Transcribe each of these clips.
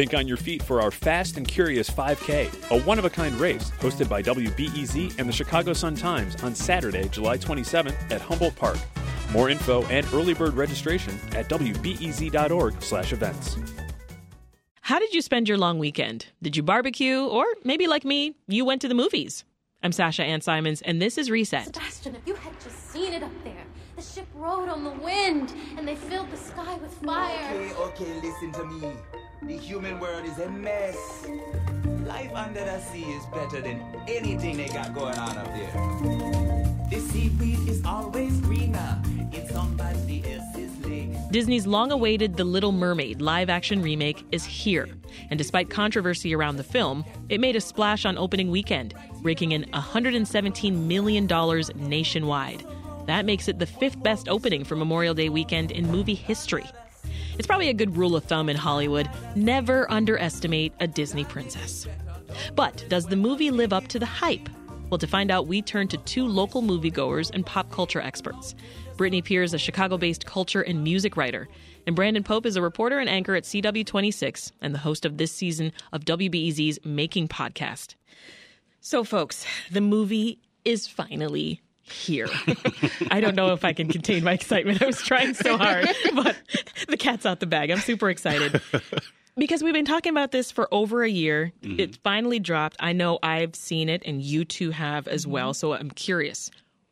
Think on your feet for our Fast and Curious 5K, a one of a kind race hosted by WBEZ and the Chicago Sun Times on Saturday, July 27th at Humboldt Park. More info and early bird registration at wbez.org/events. How did you spend your long weekend? Did you barbecue or maybe like me, you went to the movies? I'm Sasha Ann Simons and this is Reset. Sebastian, if you had just seen it up there. The ship rode on the wind and they filled the sky with fire. Okay, okay, listen to me. The human world is a mess. Life under the sea is better than anything they got going on up there. The seaweed is always greener in somebody else's lake. Disney's long awaited The Little Mermaid live action remake is here. And despite controversy around the film, it made a splash on opening weekend, raking in $117 million nationwide. That makes it the fifth best opening for Memorial Day weekend in movie history. It's probably a good rule of thumb in Hollywood never underestimate a Disney princess. But does the movie live up to the hype? Well, to find out, we turn to two local moviegoers and pop culture experts. Brittney Pierre, a Chicago based culture and music writer, and Brandon Pope is a reporter and anchor at CW26 and the host of this season of WBEZ's Making podcast. So, folks, the movie is finally here. I don't know if I can contain my excitement. I was trying so hard, but the cat's out the bag. I'm super excited. Because we've been talking about this for over a year. Mm-hmm. It finally dropped. I know I've seen it and you two have as mm-hmm. well. So I'm curious.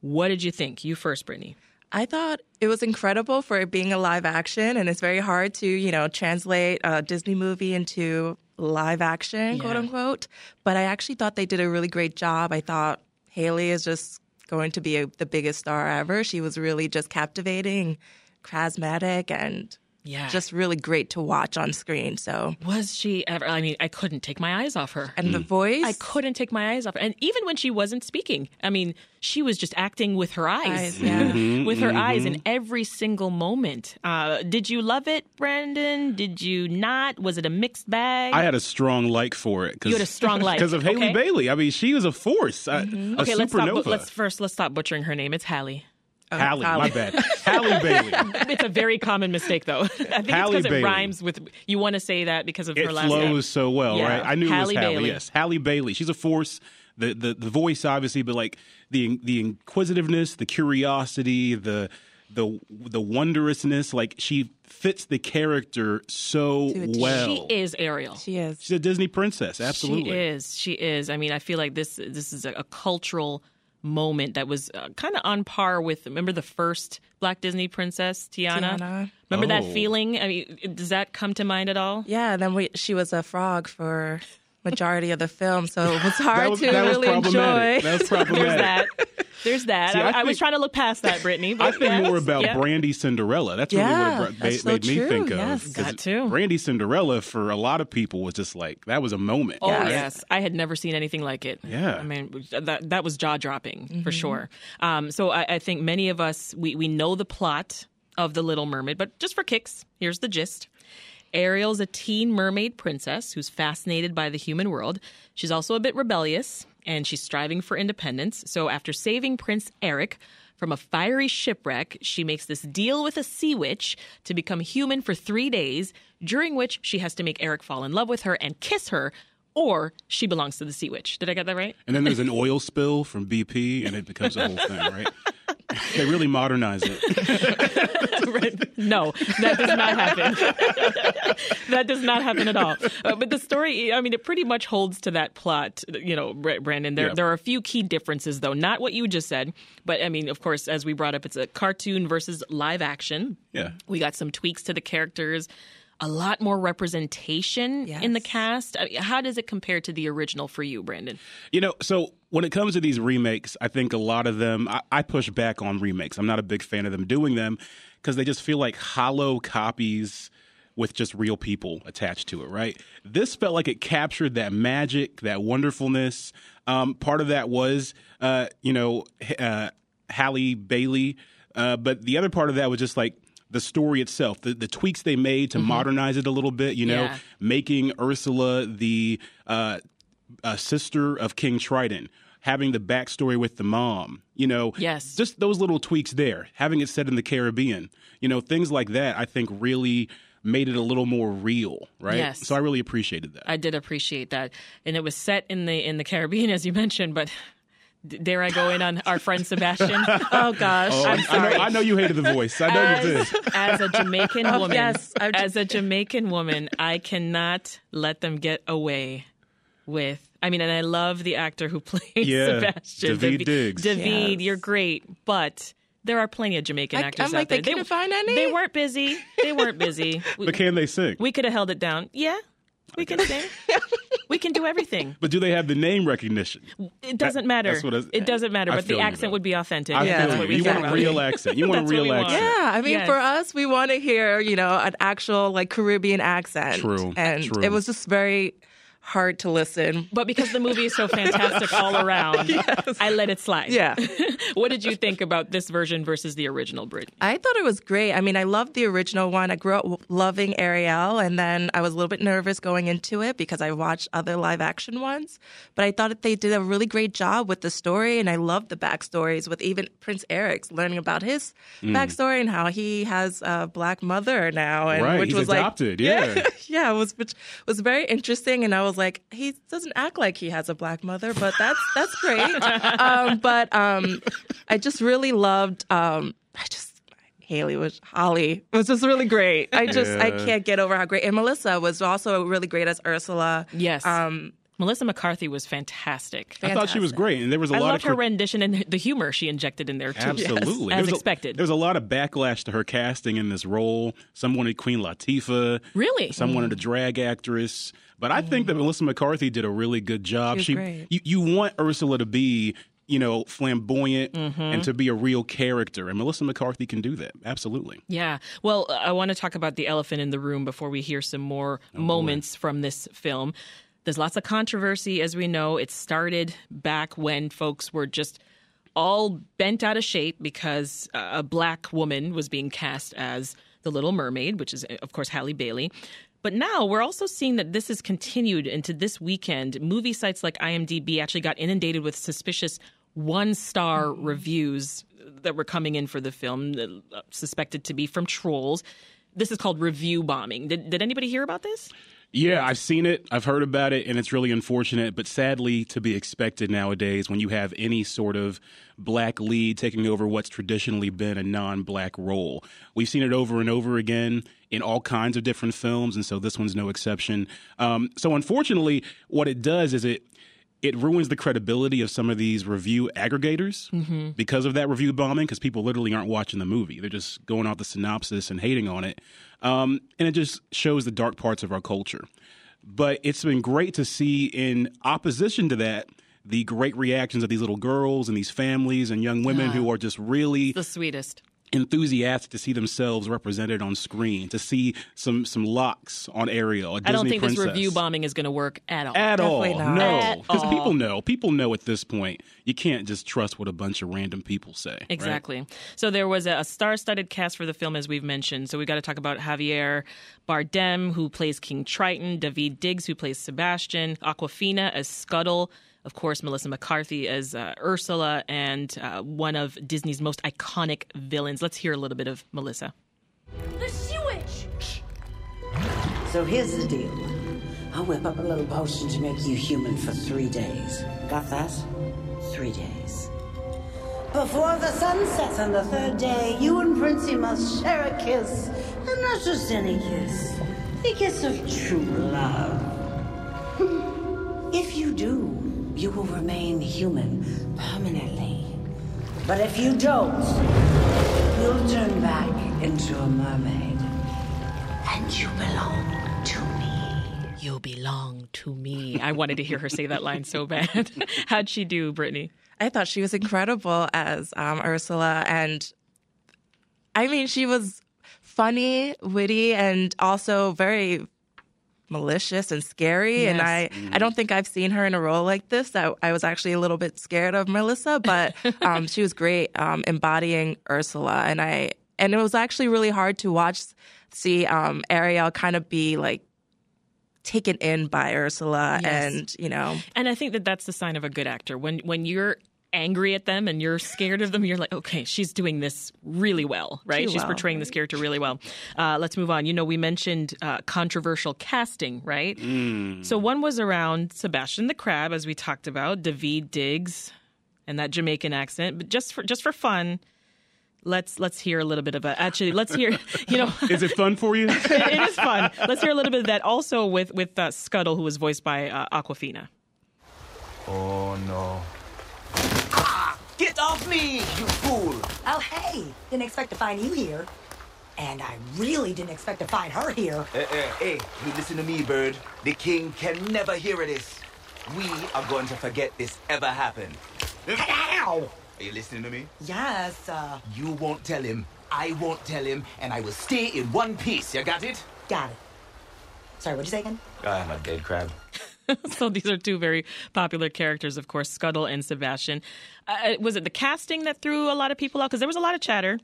What did you think? You first, Brittney. I thought it was incredible for it being a live action, and it's very hard to, you know, translate a Disney movie into live action, yeah. quote unquote. But I actually thought they did a really great job. I thought Haley is just going to be a, the biggest star ever. She was really just captivating, charismatic, and yeah. just really great to watch on screen. So was she ever? I mean, I couldn't take my eyes off her. And mm. the voice, I couldn't take my eyes off her. And even when she wasn't speaking, I mean, she was just acting with her eyes, eyes yeah. mm-hmm, with her mm-hmm. eyes in every single moment. Uh, did you love it, Brandon? Did you not? Was it a mixed bag? I had a strong like for it. You had a strong like because of Haley okay. Bailey. I mean, she was a force. Mm-hmm. A, a okay, supernova. let's stop. Let's first let's stop butchering her name. It's Halle. Uh, Halle, my bad. Halle Bailey. It's a very common mistake, though. I think Halle it's because it rhymes with. You want to say that because of it her last name. It flows so well, yeah. right? I knew Halle it was Halle. Bailey. Yes, Halle Bailey. She's a force. The, the the voice, obviously, but like the the inquisitiveness, the curiosity, the the the wondrousness. Like she fits the character so well. She is Ariel. She is. She's a Disney princess. Absolutely, she is. She is. I mean, I feel like this this is a, a cultural moment that was uh, kind of on par with remember the first Black Disney princess Tiana. Tiana. Remember oh. that feeling? I mean, does that come to mind at all? Yeah. Then we, she was a frog for majority of the film, so it was hard was, to really enjoy. That's problematic. There's that. There's that. See, I, I, think, I, was trying to look past that, Brittney. I think yes, more about yeah. Brandy Cinderella. That's yeah, really what it made, so made me think yes. of. That too. Brandy Cinderella for a lot of people was just like that was a moment. Oh yes, yes. I had never seen anything like it. Yeah, I mean that that was jaw dropping mm-hmm. for sure. Um, so I, I think many of us we we know the plot of the Little Mermaid, but just for kicks, here's the gist. Ariel's a teen mermaid princess who's fascinated by the human world. She's also a bit rebellious and she's striving for independence. So after saving Prince Eric from a fiery shipwreck, she makes this deal with a sea witch to become human for three days, during which she has to make Eric fall in love with her and kiss her or she belongs to the sea witch. Did I get that right? And then there's an oil spill from BP, and it becomes a whole thing, right? they really modernize it. right. No, that does not happen. that does not happen at all. Uh, but the story, I mean, it pretty much holds to that plot. You know, Brandon. There, yeah. there are a few key differences, though. Not what you just said, but I mean, of course, as we brought up, it's a cartoon versus live action. Yeah, we got some tweaks to the characters a lot more representation yes. in the cast. I mean, how does it compare to the original for you, Brandon? You know, so when it comes to these remakes, I think a lot of them, I, I push back on remakes. I'm not a big fan of them doing them because they just feel like hollow copies with just real people attached to it, right? This felt like it captured that magic, that wonderfulness. Um, part of that was, uh, you know, uh, Halle Bailey. Uh, but the other part of that was just like the story itself, the, the tweaks they made to mm-hmm. modernize it a little bit, you know, yeah. making Ursula the uh, sister of King Triton, having the backstory with the mom, you know, yes. just those little tweaks there, having it set in the Caribbean, you know, things like that, I think really made it a little more real, right? Yes. So I really appreciated that. I did appreciate that, and it was set in the in the Caribbean, as you mentioned. But dare I go in on our friend Sebastian? Oh gosh. Oh, I'm I, sorry. know, I know you hated the voice. I know you did. as a Jamaican oh, woman, yes, I'm as a Jamaican woman, I cannot let them get away with. I mean, and I love the actor who plays Yeah, Sebastian. Daveed Diggs. David, Yes. you're great, but there are plenty of Jamaican I- actors I'm out like, there. they couldn't find any? They weren't busy. They weren't busy. We, But can they sing? we could have held it down. Yeah, we can sing. we can do everything. But do they have the name recognition? It doesn't matter. that's what I- it doesn't matter, I but the accent though. would be authentic. I Yeah, feel That's you. what we You care want a about. real accent. You want a real accent. Yeah, I mean, Yes. for us, we want to hear, you know, an actual like Caribbean accent. True, And true. it was just very hard to listen. But because the movie is so fantastic all around, I let it slide. Yeah. what did you think about this version versus the original, Brit? I thought it was great. I mean, I loved the original one. I grew up loving Ariel, and then I was a little bit nervous going into it because I watched other live action ones. But I thought that they did a really great job with the story, and I loved the backstories with even Prince Eric's learning about his mm. backstory and how he has a black mother now, and Right, which he's was adopted, like, yeah. yeah, it was which was very interesting, and I was like, he doesn't act like he has a black mother, but that's that's great. um, but um, I just really loved. Um, I just Haley was Holly was just really great. I just I can't get over how great. And Melissa was also really great as Ursula. Yes. Um, Melissa McCarthy was fantastic. I thought she was great, and there was a I lot loved of her crit- rendition and the humor she injected in there too. Absolutely, As There was a- expected. There was a lot of backlash to her casting in this role. Some wanted Queen Latifah. Really? Some wanted a Mm. drag actress. But I think that Melissa McCarthy did a really good job. She was great. You, you want Ursula to be, you know, flamboyant Mm-hmm. and to be a real character, and Melissa McCarthy can do that. Absolutely. Yeah. Well, I want to talk about the elephant in the room before we hear some more Oh, moments from this film. There's lots of controversy, as we know. It started back when folks were just all bent out of shape because a black woman was being cast as the Little Mermaid, which is, of course, Halle Bailey. But now we're also seeing that this has continued into this weekend. Movie sites like IMDb actually got inundated with suspicious one star reviews that were coming in for the film, uh, suspected to be from trolls. This is called review bombing. Did, did anybody hear about this? Yeah, I've seen it. I've heard about it, and it's really unfortunate, but sadly to be expected nowadays when you have any sort of black lead taking over what's traditionally been a non black role. We've seen it over and over again in all kinds of different films, and so this one's no exception. Um, so, unfortunately, what it does is it it ruins the credibility of some of these review aggregators because of that review bombing because people literally aren't watching the movie. They're just going off the synopsis and hating on it. Um, and it just shows the dark parts of our culture. But it's been great to see in opposition to that the great reactions of these little girls and these families and young women who are just really The sweetest. Enthusiastic to see themselves represented on screen to see some some locks on Ariel. a I don't think princess this review bombing is going to work at all. at all. Not. No, because people know. People know at this point. You can't just trust what a bunch of random people say. right? Exactly. So there was a, a star-studded cast for the film, as we've mentioned. So we got to talk about Javier Bardem, who plays King Triton, Daveed Diggs, who plays Sebastian, Awkwafina as Scuttle, of course, Melissa McCarthy as uh, Ursula, and uh, one of Disney's most iconic villains. Let's hear a little bit of Melissa. The Sea Witch! So here's the deal. I'll whip up a little potion to make you human for three days. Got that? Three days. Before the sun sets on the third day, you and Princey must share a kiss. And not just any kiss. The kiss of true love. if you do, you will remain human permanently. But if you don't, you'll turn back into a mermaid. And you belong to me. You belong to me. I wanted to hear her say that line so bad. How'd she do, Brittney? I thought she was incredible as um, Ursula, and I mean, she was funny, witty, and also very malicious and scary. And I, Yes. I don't think I've seen her in a role like this. I, I was actually a little bit scared of Melissa, but um, she was great um, embodying Ursula, and I, and it was actually really hard to watch, see um, Ariel kind of be like taken in by Ursula, Yes. and you know, And I think that that's the sign of a good actor when when you're angry at them and you're scared of them. You're like, okay, she's doing this really well, right? Too she's well, portraying this character really well. Uh, let's move on. You know, we mentioned uh, controversial casting, right? So one was around Sebastian the Crab, as we talked about, Daveed Diggs, and that Jamaican accent. But just for just for fun, let's let's hear a little bit of a. Actually, let's hear. You know, Is it fun for you? it, it is fun. Let's hear a little bit of that. Also with with uh, Scuttle, who was voiced by uh, Awkwafina. Oh no. Ah! Off me, you fool! Oh, hey, didn't expect to find you here. And I really didn't expect to find her here. Hey, hey, hey, you listen to me, bird. The king can never hear this. We are going to forget this ever happened. Ow! Are you listening to me? Yes, uh, You won't tell him. I won't tell him, and I will stay in one piece. You got it? got it. Sorry, what'd you say again? I'm a dead crab. so these are two very popular characters, of course, Scuttle and Sebastian. Uh, was it the casting that threw a lot of people out? Because there was a lot of chatter.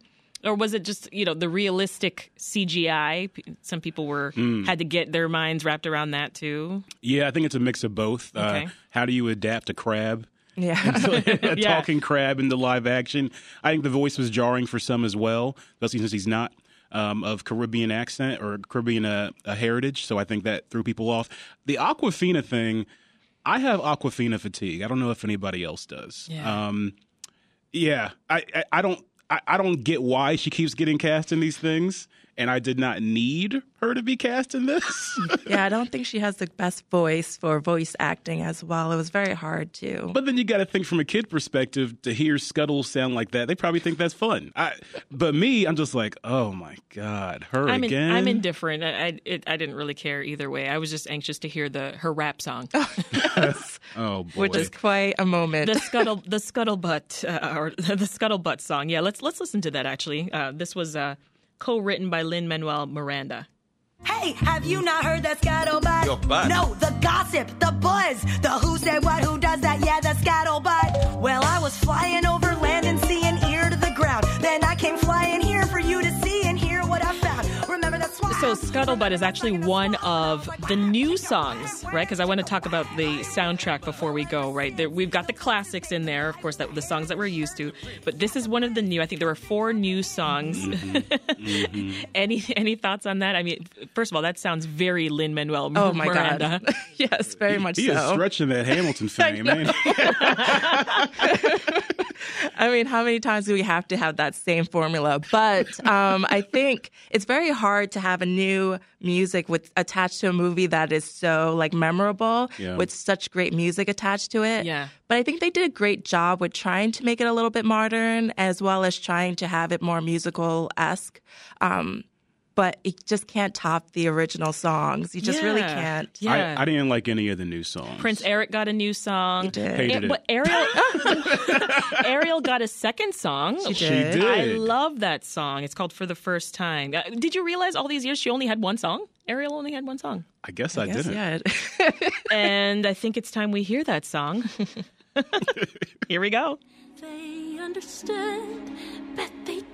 Or was it just you know the realistic CGI? Some people were had to get their minds wrapped around that too. yeah, I think it's a mix of both. Okay. Uh, how do you adapt a crab? Yeah. a Yeah. talking crab into live action. I think the voice was jarring for some as well, especially since he's not um, of Caribbean accent or Caribbean uh, uh, heritage. So I think that threw people off. The Awkwafina thing, I have Awkwafina fatigue. I don't know if anybody else does. Yeah. Um, yeah, I, I, I don't. I, I don't get why she keeps getting cast in these things, and I did not need her to be cast in this. yeah, I don't think she has the best voice for voice acting as well. It was very hard to. But then you got to think from a kid perspective to hear Scuttle sound like that. They probably think that's fun. I, but me, I'm just like, oh my god, her I'm in, again. I'm indifferent. I I, it, I didn't really care either way. I was just anxious to hear the her rap song. oh boy. which is quite a moment. the scuttle the scuttlebutt uh, or the scuttlebutt song. Yeah, let's let's listen to that. Actually, uh, this was uh, co-written by Lin Manuel Miranda. Hey, have you not heard that scuttlebutt? Yo, bud. No, the gossip, the buzz, the who said what, who does that, yeah, the scuttlebutt. Well, I was flying over land and sea and ear to the ground. Then I came flying So Scuttlebutt is actually one of the new songs, right? Because I want to talk about the soundtrack before we go, right? There, we've got the classics in there, of course, that the songs that we're used to, but this is one of the new. I think there were four new songs. Mm-hmm. any any thoughts on that? I mean, first of all, that sounds very Lin Manuel oh my Miranda. god! yes, very much he so. is stretching that Hamilton fame, man. I mean, how many times do we have to have that same formula? But um, I think it's very hard to have a new music with attached to a movie that is so like memorable Yeah. with such great music attached to it. Yeah. But I think they did a great job with trying to make it a little bit modern as well as trying to have it more musical esque. Um, but it just can't top the original songs. You just really can't. Yeah. I, I didn't like any of the new songs. Prince Eric got a new song. He did. Hated And- it. Ariel, Ariel got a second song. She She did. did. I love that song. It's called "For the First Time." Uh, Did you realize all these years she only had one song? Ariel only had one song, I guess I, Yes, didn't. yeah. and I think it's time we hear that song. Here we go. They understand, but they don't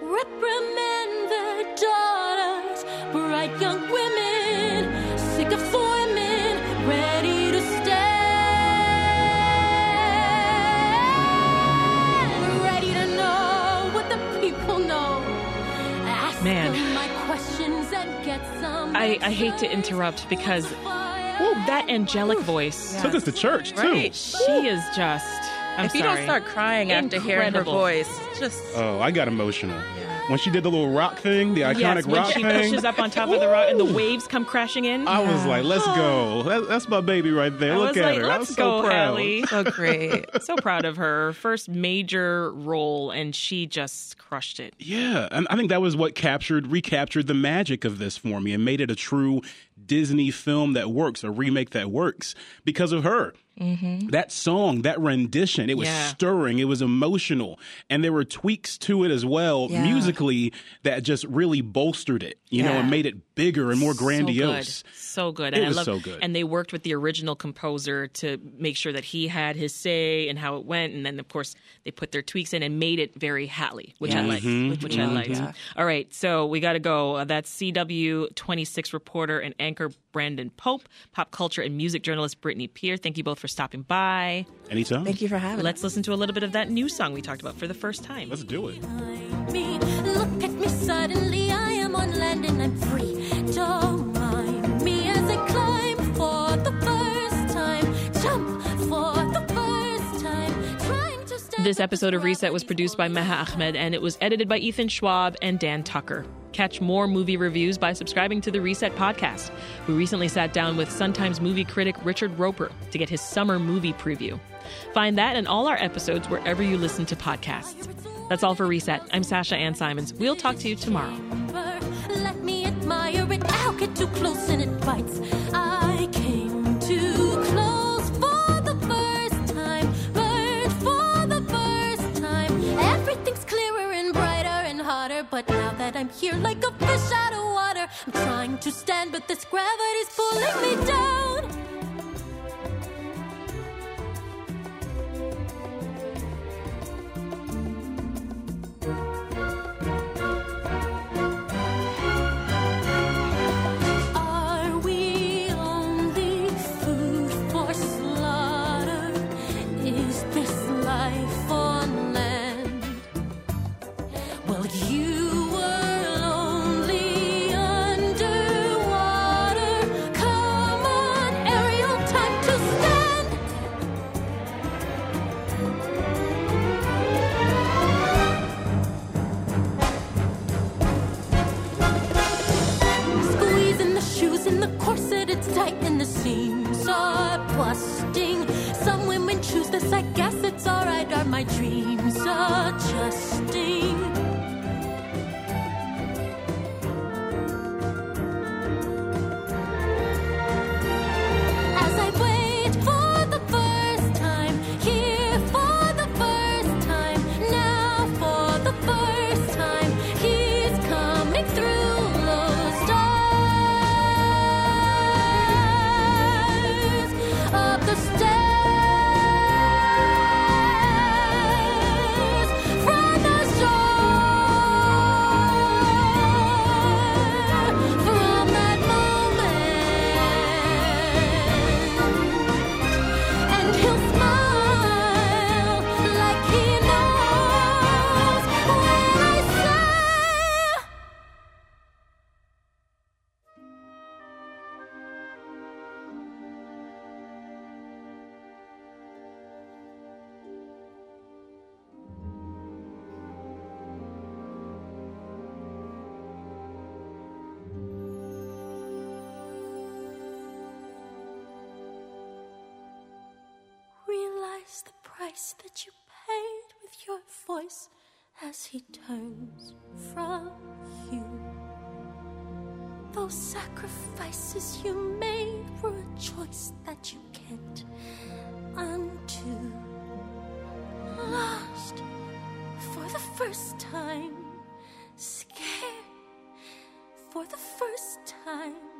reprimand their daughters. Bright young women, sick of women, ready to stand. Ready to know what the people know. Ask Man. them my questions and get some. I, I hate to interrupt because Ooh, that angelic voice, Took us to church too. right? She is just. I'm if you don't start crying after hearing her Incredible. voice, just Oh, I got emotional Yeah. when she did the little rock thing, the iconic Yes, when rock she thing. pushes up on top of the rock and the waves come crashing in. I was like, "Let's go! That, that's my baby right there. I Look was at like, her. Let's was so go, proud." Halle. so great. so proud of her. First major role, and she just crushed it. Yeah, and I think that was what captured, recaptured the magic of this for me and made it a true Disney film that works, a remake that works because of her. Mm-hmm. That song, that rendition, it was Yeah. stirring, it was emotional, and there were tweaks to it as well Yeah. musically that just really bolstered it, you know, Yeah. and made it bigger and more grandiose. So good. So good. It And was I love, so good. And they worked with the original composer to make sure that he had his say and how it went. And then, of course, they put their tweaks in and made it very Hatley, which I Yes. liked. Mm-hmm. Which I liked. Yeah. All right. So we got to go. Uh, that's CW 26 reporter and anchor Brandon Pope, pop culture and music journalist Brittney Pierre. Thank you both for stopping by. Anytime. Thank you for having Let's listen to a little bit of that new song we talked about for the first time. Let's do it. Look at me, suddenly I am on land and I'm free. Don't mind me as I climb for the first time. Jump for the first time. Trying to stand This episode of Reset was produced by Meha Ahmed and it was edited by Ethan Schwab and Dan Tucker. Catch more movie reviews by subscribing to the Reset podcast. We recently sat down with Sun Times movie critic Richard Roeper to get his summer movie preview. Find that and all our episodes wherever you listen to podcasts. That's all for Reset. I'm Sasha Ann Simons. We'll talk to you tomorrow. I'll get too close and it bites. I came too close for the first time, but for the first time, everything's clearer and brighter and hotter. But now that I'm here like a fish out of water, I'm trying to stand, but this gravity's pulling me down. And the seams are busting. Some women choose this, I guess it's alright. Are my dreams adjusting? Price that you paid with your voice as he turns from you. Those sacrifices you made were a choice that you can't undo. Lost for the first time, scared for the first time.